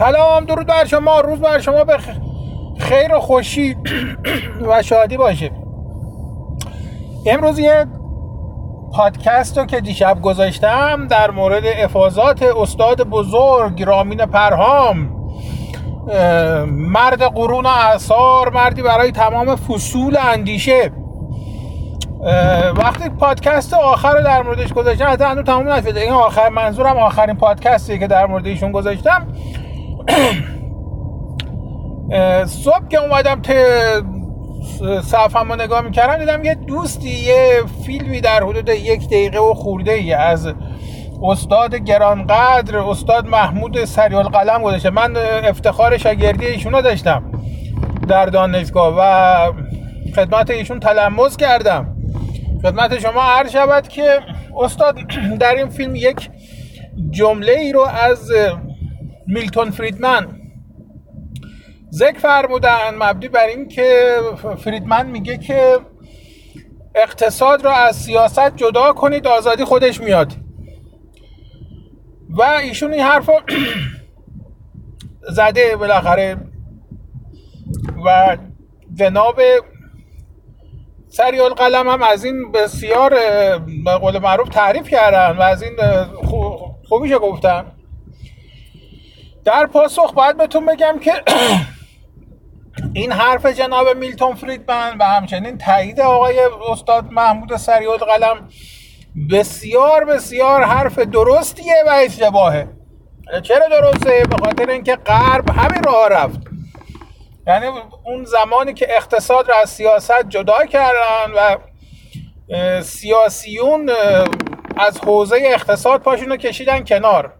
سلام درود بر شما روز بر شما به خیر و خوشی و شادی باشه. امروز یه پادکست رو که دیشب گذاشتم در مورد افاظات استاد بزرگ رامین پرهام. مرد قرون اثار مردی برای تمام فصول اندیشه. وقتی پادکست آخر رو در موردش گذاشتم حتی هنوز تمام نشده. این آخر منظورم آخرین پادکستی که در مورد ایشون گذاشتم. صبح که اومدم ت صفحه رو نگاه می‌کردم دیدم یه دوستی یه فیلمی در حدود یک دقیقه و خورده ای از استاد گرانقدر استاد محمود سریال قلم گذاشته. من افتخار شاگردی ایشون داشتم در دانشگاه و خدمت ایشون تلمز کردم. خدمت شما عرض شود که استاد در این فیلم یک جمله ای رو از میلتون فریدمن. ذکر فرمودن مبنی بر این که فریدمن میگه که اقتصاد را از سیاست جدا کنید آزادی خودش میاد. و ایشون این حرف زده بالاخره. و جناب سریال قلم هم از این بسیار به قول معروف تعریف کردن و از این خوبیش گفتن. در پاسخ باید بهتون بگم که این حرف جناب میلتون فریدمن و همچنین تایید آقای استاد محمود سریال قلم بسیار بسیار حرف درستیه و اشتباهه. چرا درسته؟ به خاطر اینکه غرب همین راه رفت. یعنی اون زمانی که اقتصاد را از سیاست جدا کردن و سیاسیون از حوزه اقتصاد پاشون رو کشیدن کنار.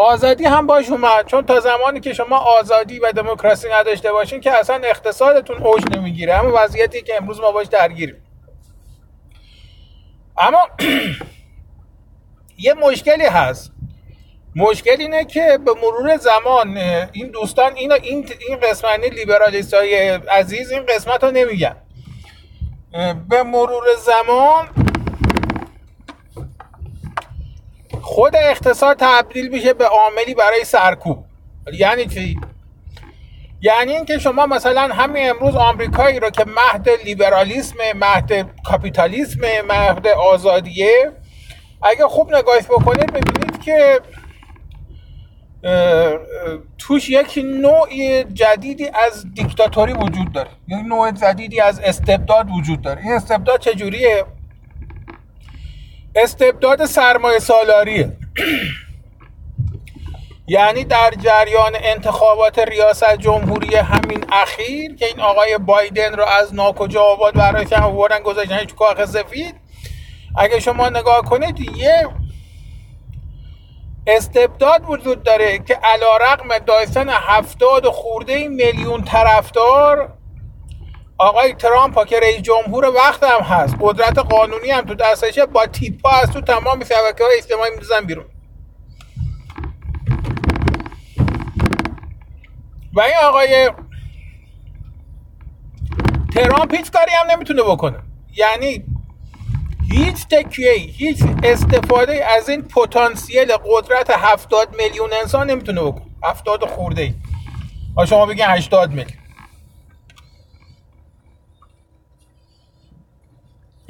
آزادی هم باش اومد. چون تا زمانی که شما آزادی و دموکراسی نداشته باشین که اصلا اقتصادتون اوج نمی‌گیره. اما وضعیتی که امروز ما باش درگیریم. اما یه مشکلی هست. مشکل اینه که به مرور زمان این دوستان این این قسمت یعنی لیبرالیست های عزیز این قسمت رو نمیگن. به مرور زمان خود اقتصاد تبدیل میشه به عاملی برای سرکوب. یعنی چی؟ یعنی اینکه شما مثلا همین امروز آمریکایی رو که مهد لیبرالیسم مهد کاپیتالیسم مهد آزادیه اگه خوب نگاهش بکنید ببینید که توش یک نوع جدیدی از دیکتاتوری وجود داره. یک نوع جدیدی از استبداد وجود داره. این استبداد چجوریه؟ استبداد سرمایه سالاریه. یعنی در جریان انتخابات ریاست جمهوری همین اخیر که این آقای بایدن رو از ناکجا آباد برای آوردن گذاشتن تو کاخ سفید. اگه شما نگاه کنید یه استبداد وجود داره که علا رقم داشتن هفتاد خورده میلیون طرفدار آقای ترامپ که رئیس جمهور وقت هم هست قدرت قانونی هم تو دستشه با تیپا از تو تمام شبکه های اجتماعی میزن بیرون. و این آقای ترامپ هیچ کاری هم نمی‌تونه بکنه. یعنی هیچ تکیه هیچ استفاده از این پتانسیل قدرت هفتاد میلیون انسان نمی‌تونه بکنه. هفتاد خورده ای شما بگین هشتاد میلیون.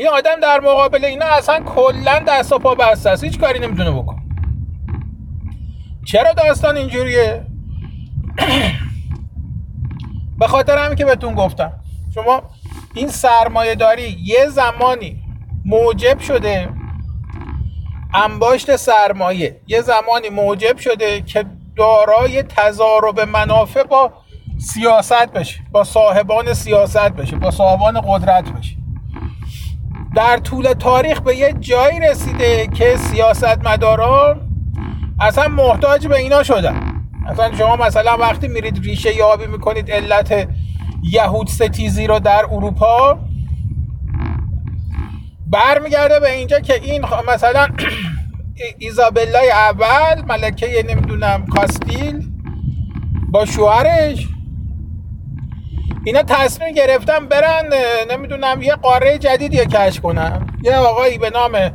این آدم در مقابل اینا اصلا کلا دست و پا بسته است هیچ کاری نمی‌تونه بکنه چرا داستان اینجوریه؟ به خاطر همین که بهتون گفتم. شما این سرمایه داری یه زمانی موجب شده انباشت سرمایه. یه زمانی موجب شده که دارای تضارب منافع با سیاست بشه با صاحبان سیاست بشه با صاحبان قدرت بشه. در طول تاریخ به یه جایی رسیده که سیاست مداران اصلا محتاج به اینا شدن. اصلا شما مثلا وقتی میرید ریشه یابی می‌کنید علت یهود ستیزی رو در اروپا برمیگرده به اینجا که این مثلا ایزابلای اول ملکه نمی‌دونم کاستیل با شوهرش اینا تصمیم گرفتن برن نمی‌دونم یه قاره جدیدی کش کنن. یه آقایی به نام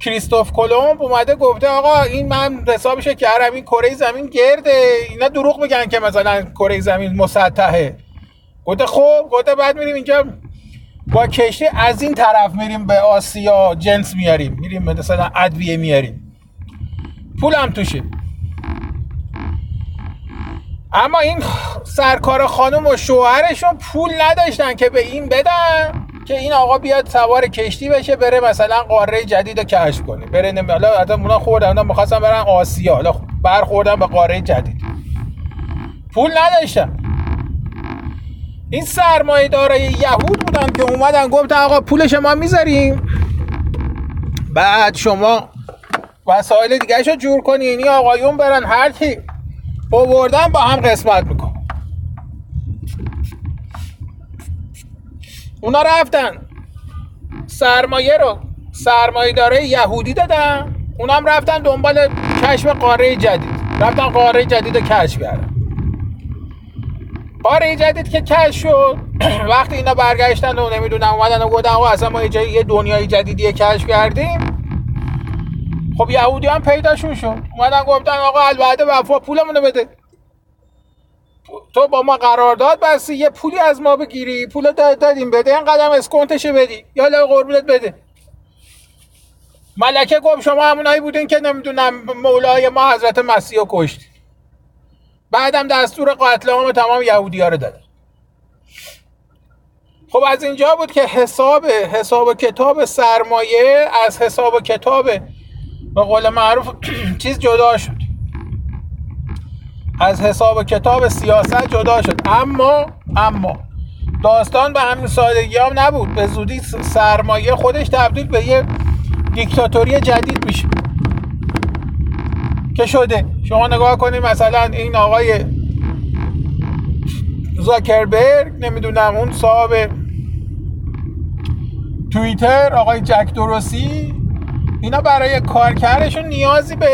کریستوف کلمب اومده گفته آقا این من حسابش کردم این کره زمین گرده. اینا دروغ میگن که مثلا کره زمین مسطحه. گفته خب گفته بعد میریم اینجا با کشتی از این طرف میریم به آسیا جنس میاریم میریم مثلا ادویه میاریم پولم توشه. اما این سرکار خانم و شوهرشون پول نداشتن که به این بدن که این آقا بیاد سوار کشتی بشه بره مثلا قاره جدید رو کشف کنه. بره. حالا حتی اونا خوردن اونا می‌خواستن برن آسیا. حالا برخوردن به قاره جدید. پول نداشتن. این سرمایه دارای یهود بودن که اومدن گفتن آقا پول شما می‌ذاریم. بعد شما وسایل دیگه رو جور کنین. این آقایون برن هر کی بردن با هم قسمت میکن اونا رفتن. سرمایه رو سرمایه داره یهودی دادن. اونا هم رفتن دنبال کشف قاره جدید. رفتن قاره جدید رو کشف کردن. قاره جدید که کشف شد وقتی اینا برگشتن و نمی‌دونم اومدن و گفتن اصلا ما یه دنیای جدیدی کشف کردیم. خب یهودی هم پیداشون شد اومدن گفتن آقا الوعده وفا پولمونو بده. تو با ما قرارداد بستی یه پولی از ما بگیری پول دادیم بده. این قدم اسکنتش بدی. یا لا قربونت بده. ملکه گفت شما همونایی بودین که نمی‌دونم مولای ما حضرت مسیح رو کشت. بعدم دستور قتل عام تمام یهودی ها رو داده خب از اینجا بود که حساب حساب کتاب سرمایه از حساب کتاب به قول معروف چیز جدا شد. از حساب کتاب سیاست جدا شد. اما اما داستان به همین سادگی هم نبود. به زودی سرمایه خودش تبدیل به یه دیکتاتوری جدید میشه. که شده. شما نگاه کنید مثلا این آقای زاکربرگ نمی‌دونم اون صاحب توییتر آقای جک دروسی اینا برای کارکردشون نیازی به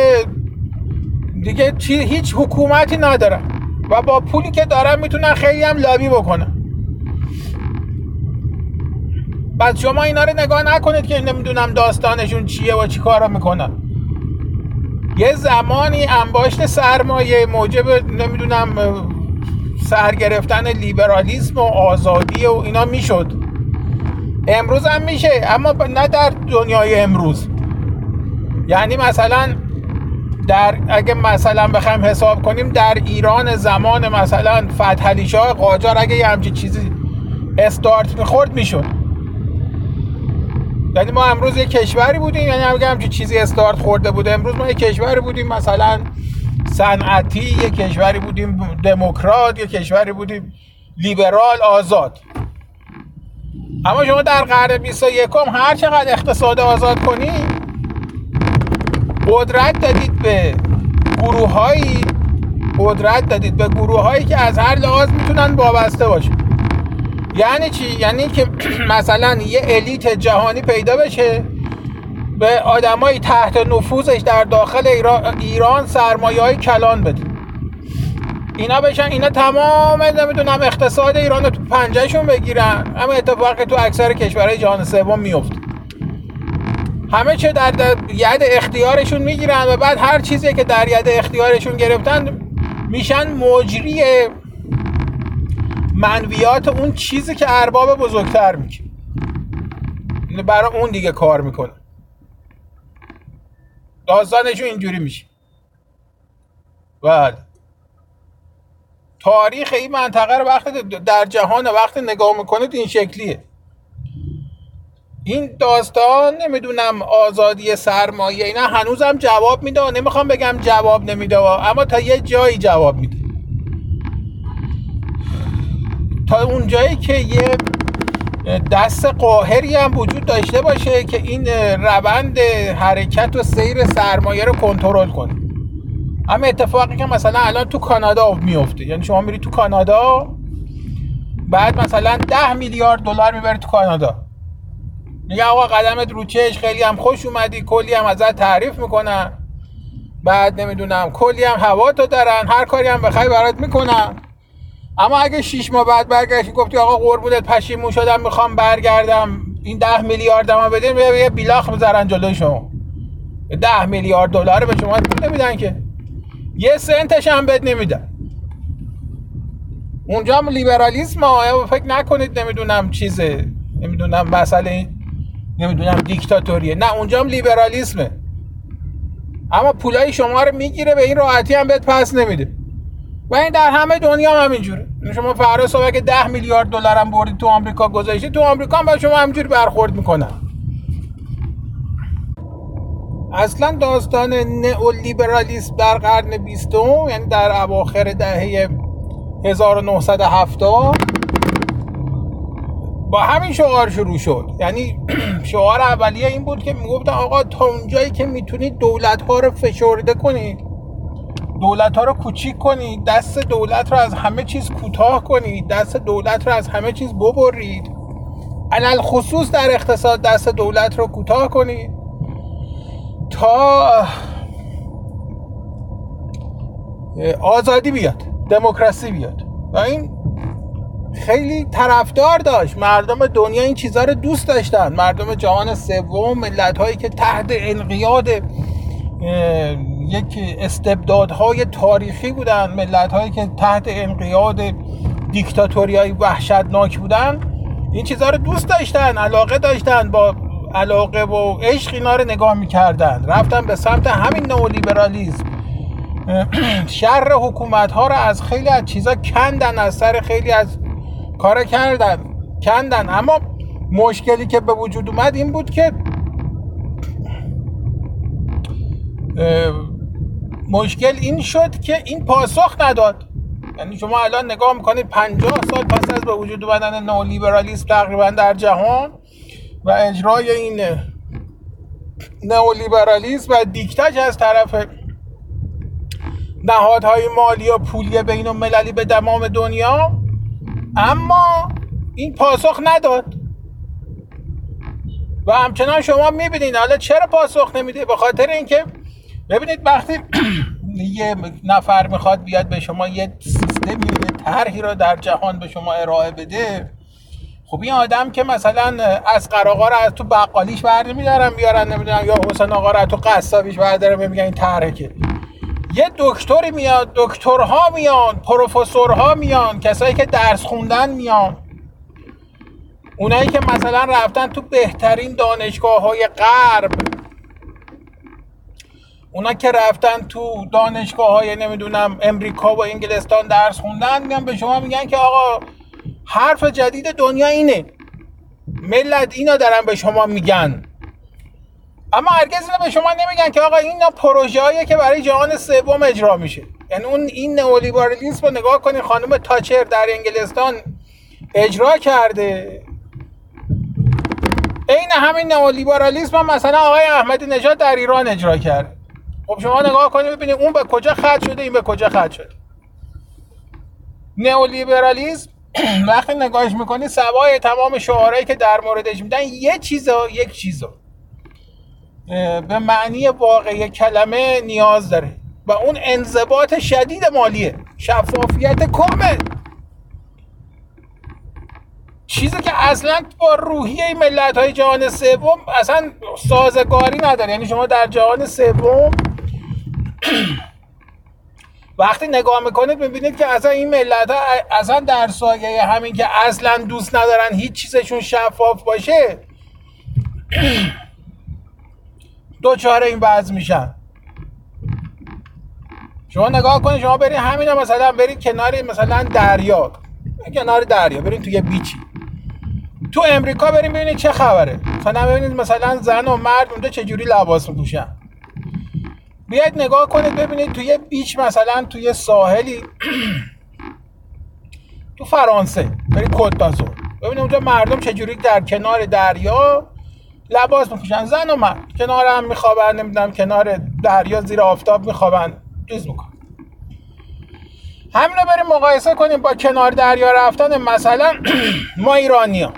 دیگه چی هیچ حکومتی ندارن. و با پولی که دارن می‌تونن خیلی هم لابی بکنن. بعد شما اینا رو نگاه نکنید که نمی‌دونم داستانشون چیه و چی کارا می‌کنن. یه زمانی انباشت سرمایه موجب نمی‌دونم سر گرفتن لیبرالیسم و آزادی و اینا می‌شد. امروز هم میشه اما نه در دنیای امروز. یعنی مثلا در اگه مثلا بخوایم حساب کنیم در ایران زمان مثلا فتحعلی شاه قاجار اگه یه همچین چیزی استارت می‌خورد می‌شد. یعنی ما امروز یه کشوری بودیم یعنی اگه همچین چیزی استارت خورده بود امروز ما یه کشوری بودیم مثلا صنعتی یه کشوری بودیم دموکرات یه کشوری بودیم لیبرال آزاد. اما شما در قرن 21 هر چقدر اقتصاد آزاد کنید قدرت دادید به گروه هایی قدرت دادید به گروه هایی که از هر لحاظ می‌تونن وابسته باشه یعنی چی؟ یعنی که مثلا یه الیت جهانی پیدا بشه به آدمای تحت نفوذش در داخل ایران سرمایه های کلان بده. اینا بشن اینا تمام نمی‌دونم اقتصاد ایران رو تو پنجهشون بگیرن اما اتفاقی تو اکثر کشورهای جهان سوم میفته همه چه در, ید اختیارشون می‌گیرن و بعد هر چیزی که در ید اختیارشون گرفتن میشن مجری منویات اون چیزی که ارباب بزرگتر می‌کنه. برای اون دیگه کار می‌کنه. داستانشون اینجوری میشه. بله تاریخ این منطقه رو وقتی در جهان وقتی نگاه می‌کنید این شکلیه. این داستان نمی‌دونم آزادی سرمایه اینا هنوزم جواب میده. نمی‌خوام بگم جواب نمیده. اما تا یه جایی جواب میده. تا اون جایی که یه دست قاهری هم وجود داشته باشه که این روند حرکت و سیر سرمایه رو کنترل کنه. اما اتفاقی که مثلا الان تو کانادا میفته یعنی شما میری تو کانادا بعد مثلا ده میلیارد دلار می‌بری تو کانادا. میگه آقا قدمت رو چش خیلی هم خوش اومدی کلی هم ازت تعریف می‌کنن بعد نمی‌دونم کلی هم هوا تو دارن هر کاری هم بخوای برات می‌کنن اما اگه شیش ماه بعد برگشتی گفتی آقا قربونت پشیمون شدم می‌خوام برگردم. این ده میلیارد هم بدین یه بیلاخ بذارن جلوی شما ده میلیارد دلار به شما نمیدن که. یه سنتش هم بد نمیدن. اونجا هم لیبرالیسم آیا فکر نکنید نمی‌دونم چیزه. نمی‌دونم مسئله نمی‌دونم دیکتاتوریه. نه اونجا هم لیبرالیسمه. اما پولای شما رو می‌گیره به این راحتی هم بهت پس نمیده. و این در همه دنیا هم همینجوره. یعنی شما فردا صبح که 10 میلیارد دلار هم بردید تو آمریکا گذاشتید تو آمریکا هم با شما همینجوری برخورد می‌کنن. اصلا داستان نئولیبرالیسم در قرن بیستم یعنی در اواخر دهه 1970 با همین شعار شروع شد. یعنی شعار اولیه این بود که می‌گفتن آقا تا اونجایی که می‌تونید دولت ها رو فشرده کنید دولت ها رو کوچیک کنید دست دولت رو از همه چیز کوتاه کنید دست دولت رو از همه چیز ببرید. علل خصوص در اقتصاد دست دولت رو کوتاه کنید. تا آزادی بیاد دموکراسی بیاد. و این خیلی طرفدار داشت. مردم دنیا این چیزها رو دوست داشتن. مردم جهان سوم ملت هایی که تحت انقیاد یک استبدادهای تاریخی بودن ملت هایی که تحت انقیاد دیکتاتوری های وحشتناک بودن این چیزها رو دوست داشتن علاقه داشتن با علاقه و عشق اینا رو نگاه می‌کردن. رفتن به سمت همین نئولیبرالیسم. شر حکومت ها رو از خیلی از چیزا کندن از سر خیلی از کار کردن کندن. اما مشکلی که به وجود اومد این بود که مشکل این شد که این پاسخ نداد. یعنی شما الان نگاه می‌کنید 50 سال پس از به وجود اومدن نئولیبرالیسم تقریبا در جهان و اجرای این نئولیبرالیسم و دیکتاج از طرف نهادهای مالی و پولی بین المللی به تمام دنیا اما این پاسخ نداد. و همچنان شما می‌بینید حالا چرا پاسخ نمیده؟ به خاطر اینکه ببینید وقتی یه نفر می‌خواد بیاد به شما یه سیستمی یه طرحی رو در جهان به شما ارائه بده خب این آدم که مثلا از قراغا رو از تو بقالیش برده میدارن بیارن نمی‌دونم یا حسین آقا رو از تو قصابیش بردارن میگن این طرحه که. یه دکتری میاد دکترها میان پروفسورها میان کسایی که درس خوندن میان. اونایی که مثلا رفتن تو بهترین دانشگاه های غرب. اونا که رفتن تو دانشگاه های نمی‌دونم امریکا و انگلستان درس خوندن میان به شما میگن که آقا حرف جدید دنیا اینه. ملت اینا دارن به شما میگن. اما هرگز به شما نمیگن که آقا اینا پروژه که برای جهان سوم اجرا میشه. یعنی اون این نئولیبرالیسم رو نگاه کنید خانم تاچر در انگلستان اجرا کرده. عین همین نئولیبرالیسم هم مثلا آقای احمدی نژاد در ایران اجرا کرد خب شما نگاه کنید ببینید اون به کجا خط شده این به کجا خط شده. نئولیبرالیسم وقتی نگاهش می‌کنید سوای تمام شعارهایی که در موردش میدن یه چیزا یک چیزا. به معنی واقعی کلمه نیاز داره و اون انضباط شدید مالیه. شفافیت کامل. چیزی که اصلا با روحیه ملت های جهان سوم اصلا سازگاری نداره. یعنی شما در جهان سوم وقتی نگاه می‌کنید می‌بینید که اصلا این ملت ها اصلا در سایه همین که اصلا دوست ندارن هیچ چیزشون شفاف باشه دوچاره این وضع میشن. شما نگاه کنید شما برید همین مثلا برید کنار مثلا دریا. کنار دریا برید توی بیچی. تو امریکا بریم ببینید چه خبره؟ مثلا ببینید مثلا زن و مرد اونجا چجوری لباس میپوشن. بیاید نگاه کنید ببینید توی بیچ مثلا توی ساحلی تو فرانسه. برید کتازور ببینید اونجا مردم چجوری در کنار دریا لباس میپوشن. زن و مرد. کنار هم میخوابن نمی‌دونم کنار دریا زیر آفتاب میخوابن. چیز می‌کنن. همین رو بریم مقایسه کنیم با کنار دریا رفتن. مثلا ما ایرانیا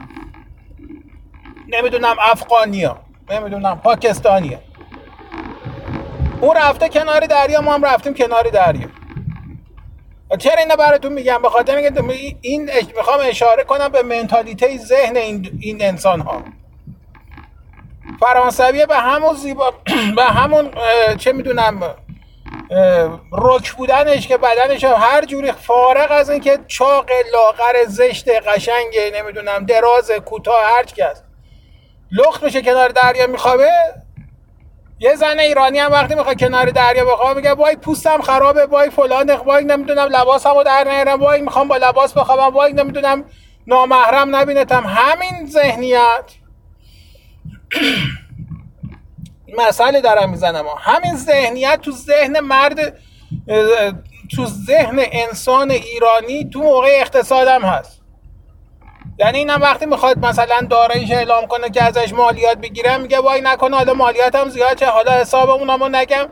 نمی‌دونم افغانیا نمی‌دونم پاکستانیا اون رفته کنار دریا ما هم رفتیم کنار دریا. چرا اینو براتون میگم؟ به خاطر این می‌خوام اشاره کنم به منتالیته ذهن این, این انسان ها فرانسویه به همون زیبا به همون چه می‌دونم رک بودنش که بدنش هر جوری فارغ از اینکه چاق لاغر زشت قشنگ نمی‌دونم دراز کوتاه هر کس لخت میشه کنار دریا میخوابه. یه زن ایرانی هم وقتی می‌خواد کنار دریا بخوابه میگه وای پوستم خرابه وای فلان وای نمی‌دونم لباسمو در نیارم وای می‌خوام با لباس بخوابم وای نمی‌دونم نامحرم نبینتم. همین ذهنیت مسئله دارم می‌زنم. همین ذهنیت تو ذهن مرد تو ذهن انسان ایرانی تو موقع اقتصادم هست. یعنی اینم وقتی می‌خواد مثلا داراییش اعلام کنه که ازش مالیات بگیره میگه وای نکنه حالا مالیاتم زیاد چه حالا حسابمونمو نگم.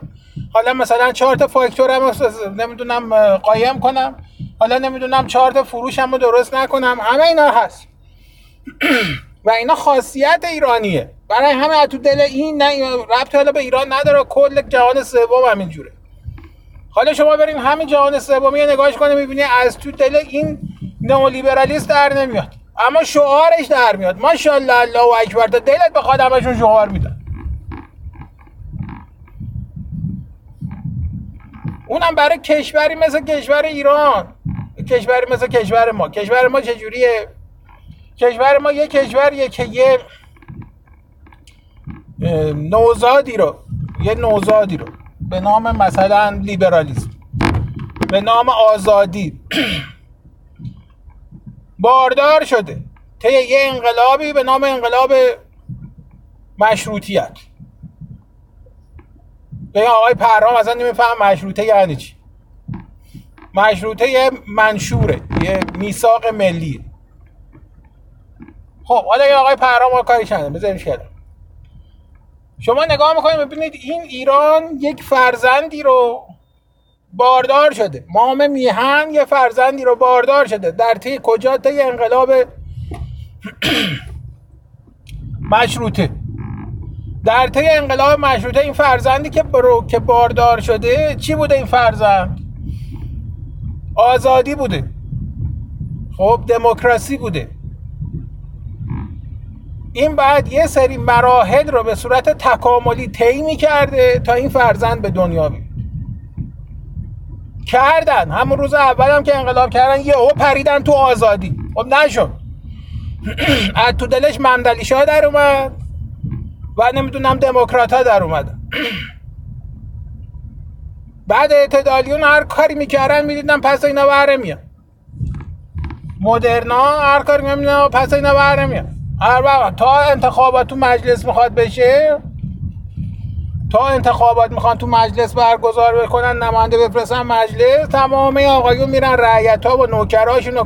حالا مثلا چهار تا فاکتورم نمی‌دونم قایم کنم. حالا نمی‌دونم چهار تا فروشمو درست نکنم. همه اینا هست. و اینا خاصیت ایرانیه. برای همه تو دل این نه ربط حالا به ایران نداره. کل جهان سوم همین جوره حالا شما برین همین جهان سومی نگاهش کنه می‌بینی از تو دل این نئولیبرالیسم در نمیاد. اما شعارش در میاد. ماشاءالله الله اکبر تا دلت بخواد همشون شعار میدن. اونم برای کشوری مثل کشور ایران. کشوری مثل کشور ما. کشور ما چجوریه؟ کشور ما یه کشوریه که یه نوزادی رو یه نوزادی رو به نام مثلا لیبرالیسم به نام آزادی. باردار شده طی یه انقلابی به نام انقلاب مشروطیت. به آقای پرام اصلا نمیفهم مشروطه یعنی چی؟ مشروطه یه منشوره یه میثاق ملی خب حالا یه آقای پرام کاری چنده بذاریم شما نگاه می‌کنید ببینید این ایران یک فرزندی رو باردار شده. مام میهن یه فرزندی رو باردار شده. در طی کجا طی انقلاب مشروطه؟ در طی انقلاب مشروطه این فرزندی که برو که باردار شده چی بوده این فرزند؟ آزادی بوده. خب دموکراسی بوده. این بعد یه سری مراحل رو به صورت تکاملی طی کرده تا این فرزند به دنیا بیاد. کردن. همون روز اول هم که انقلاب کردن یه او پریدن تو آزادی. خب نشد. از تو دلش ممدلیشا در اومد و نمی‌دونم دموکرات ها در اومد. بعد اعتدالیون هر کاری می‌کردن می‌دیدن پس اینا بهره میاد مدرنا هر کاری می‌دیدن پس اینا بهره میاد هر وقت تا انتخابات تو مجلس می‌خواد بشه تا انتخابات می‌خوان تو مجلس برگزار بکنن نماینده بفرستن مجلس تمام آقایون میرن رعیت ها و نوکراشون و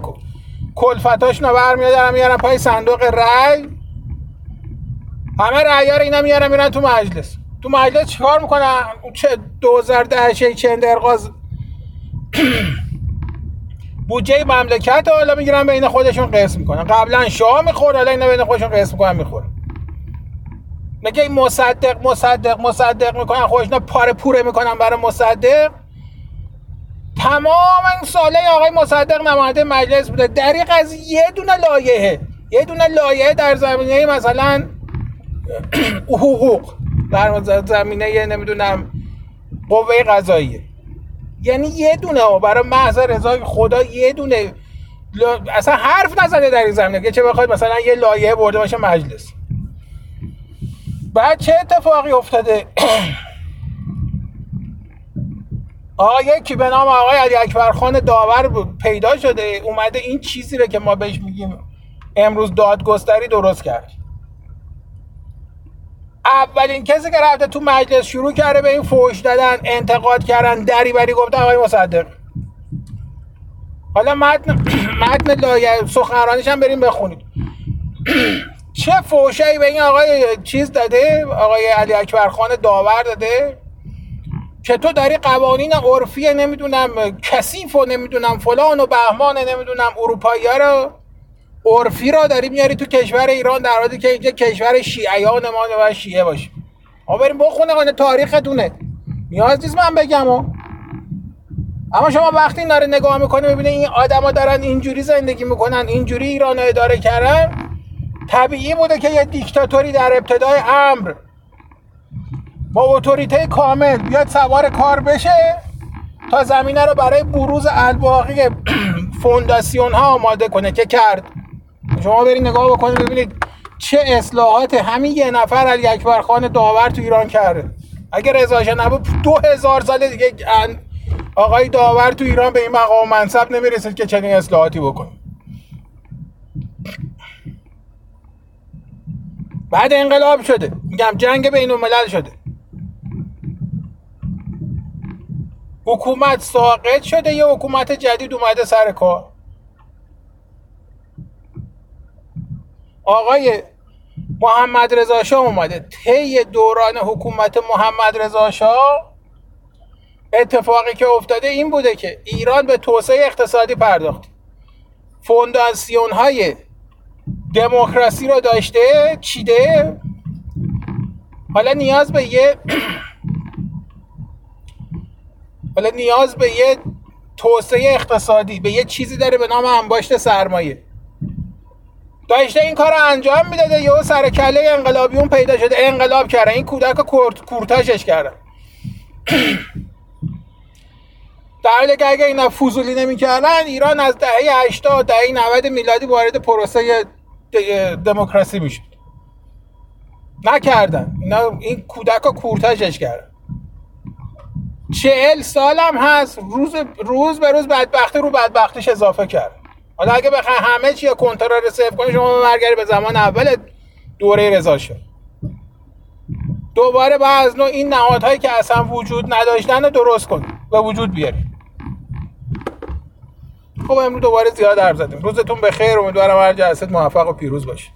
کلفتاشون رو برمیادن میارن پای صندوق رأی. همه رأی رو اینا میارن میرن تو مجلس. تو مجلس چیکار می‌کنن؟ چه 2010 چند ارقاز بودجه مملکت حالا می‌گیرن بین خودشون قسم می‌کنن. قبلا شاه می‌خورد حالا اینا بین خودشون قسم می‌کنن می‌خورن. میگه این مصدق مصدق مصدق می‌کنن. خودشون پاره پوره می‌کنن برای مصدق. تمام این ساله آقای مصدق نماینده مجلس بوده. دریق از یه دونه لایحه یه دونه لایحه در زمینه مثلا حقوق در زمینه نمی‌دونم قوه قضاییه. یعنی یه دونه برای محض رضای خدا یه دونه اصلا حرف نزده در این زمینه. که چه بخواید مثلا یه لایحه برده باشه مجلس. بعد چه اتفاقی افتاده؟ آقا یکی به نام آقای علی اکبر خان داور پیدا شده. اومده این چیزی رو که ما بهش میگیم امروز دادگستری درست کرد. اولین کسی که رفته تو مجلس شروع کرده به این فوش دادن انتقاد کردن دری بری گفته آقای مصدق. حالا متن متن لایه سخنرانیش هم بریم بخونید چه فوشایی به این آقای چیز داده؟ آقای علی اکبر خان داور داده؟ که تو داری قوانین عرفی نمی‌دونم کثیف و نمی‌دونم فلان و بهمان نمی‌دونم اروپایی رو؟ عرفی را داری میاری تو کشور ایران در حالی که اینجا کشور شیعیان ما و شیعه باشه. ما بریم بخونه تاریختونه. نیاز نیست من بگم و. اما شما وقتی این داره نگاه می‌کنه ببینه این آدما دارن اینجوری زندگی می‌کنن اینجوری ایران اداره کردن. طبیعی بوده که یه دیکتاتوری در ابتدای امر با اتوریته کامل بیاد سوار کار بشه تا زمینه رو برای بروز الباقی فونداسیون ها آماده کنه که کرد. شما برید نگاه بکنید ببینید چه اصلاحات همین یه نفر علی اکبر خان داور تو ایران کرده. اگر رضا نبود دو هزار سال دیگه آقای داور تو ایران به این مقام منصب نمی‌رسید که چنین اصلاحاتی بکنه. بعد انقلاب شده. میگم جنگ بین الملل شده. حکومت ساقط شده یه حکومت جدید اومده سر کار. آقای محمد رضا شاه اومده. طی دوران حکومت محمد رضا شاه اتفاقی که افتاده این بوده که ایران به توسعه اقتصادی پرداخت. فونداسیون های دموکراسی رو داشته چیده. حالا نیاز به یه حالا نیاز به یه توسعه اقتصادی به یه چیزی داره به نام انباشت سرمایه. داشته این کار رو انجام می‌داده یه سر کله انقلابیون پیدا شده انقلاب کردن این کودک کورتاژش کردن در حالی که اگه اینا فوزولی نمی‌کردن ایران از دهه 80 دهه 90 میلادی وارد پروسه دموکراسی می‌شد. نکردن. اینا این کودک ها کورتاژش کردن چهل سالم هست. روز روز به روز بدبختی رو بدبختیش اضافه کرد حالا اگه بخوای همه چی کنترل صفر کنی شما برگردی به زمان اول دوره رضا شد دوباره با از نوع این نهادهایی که اصلا وجود نداشتن رو درست کن و وجود بیاری. خب امروز دوباره زیاد حرف زدیم. روزتون بخیر. امیدوارم هر جلسه موفق و پیروز باشید.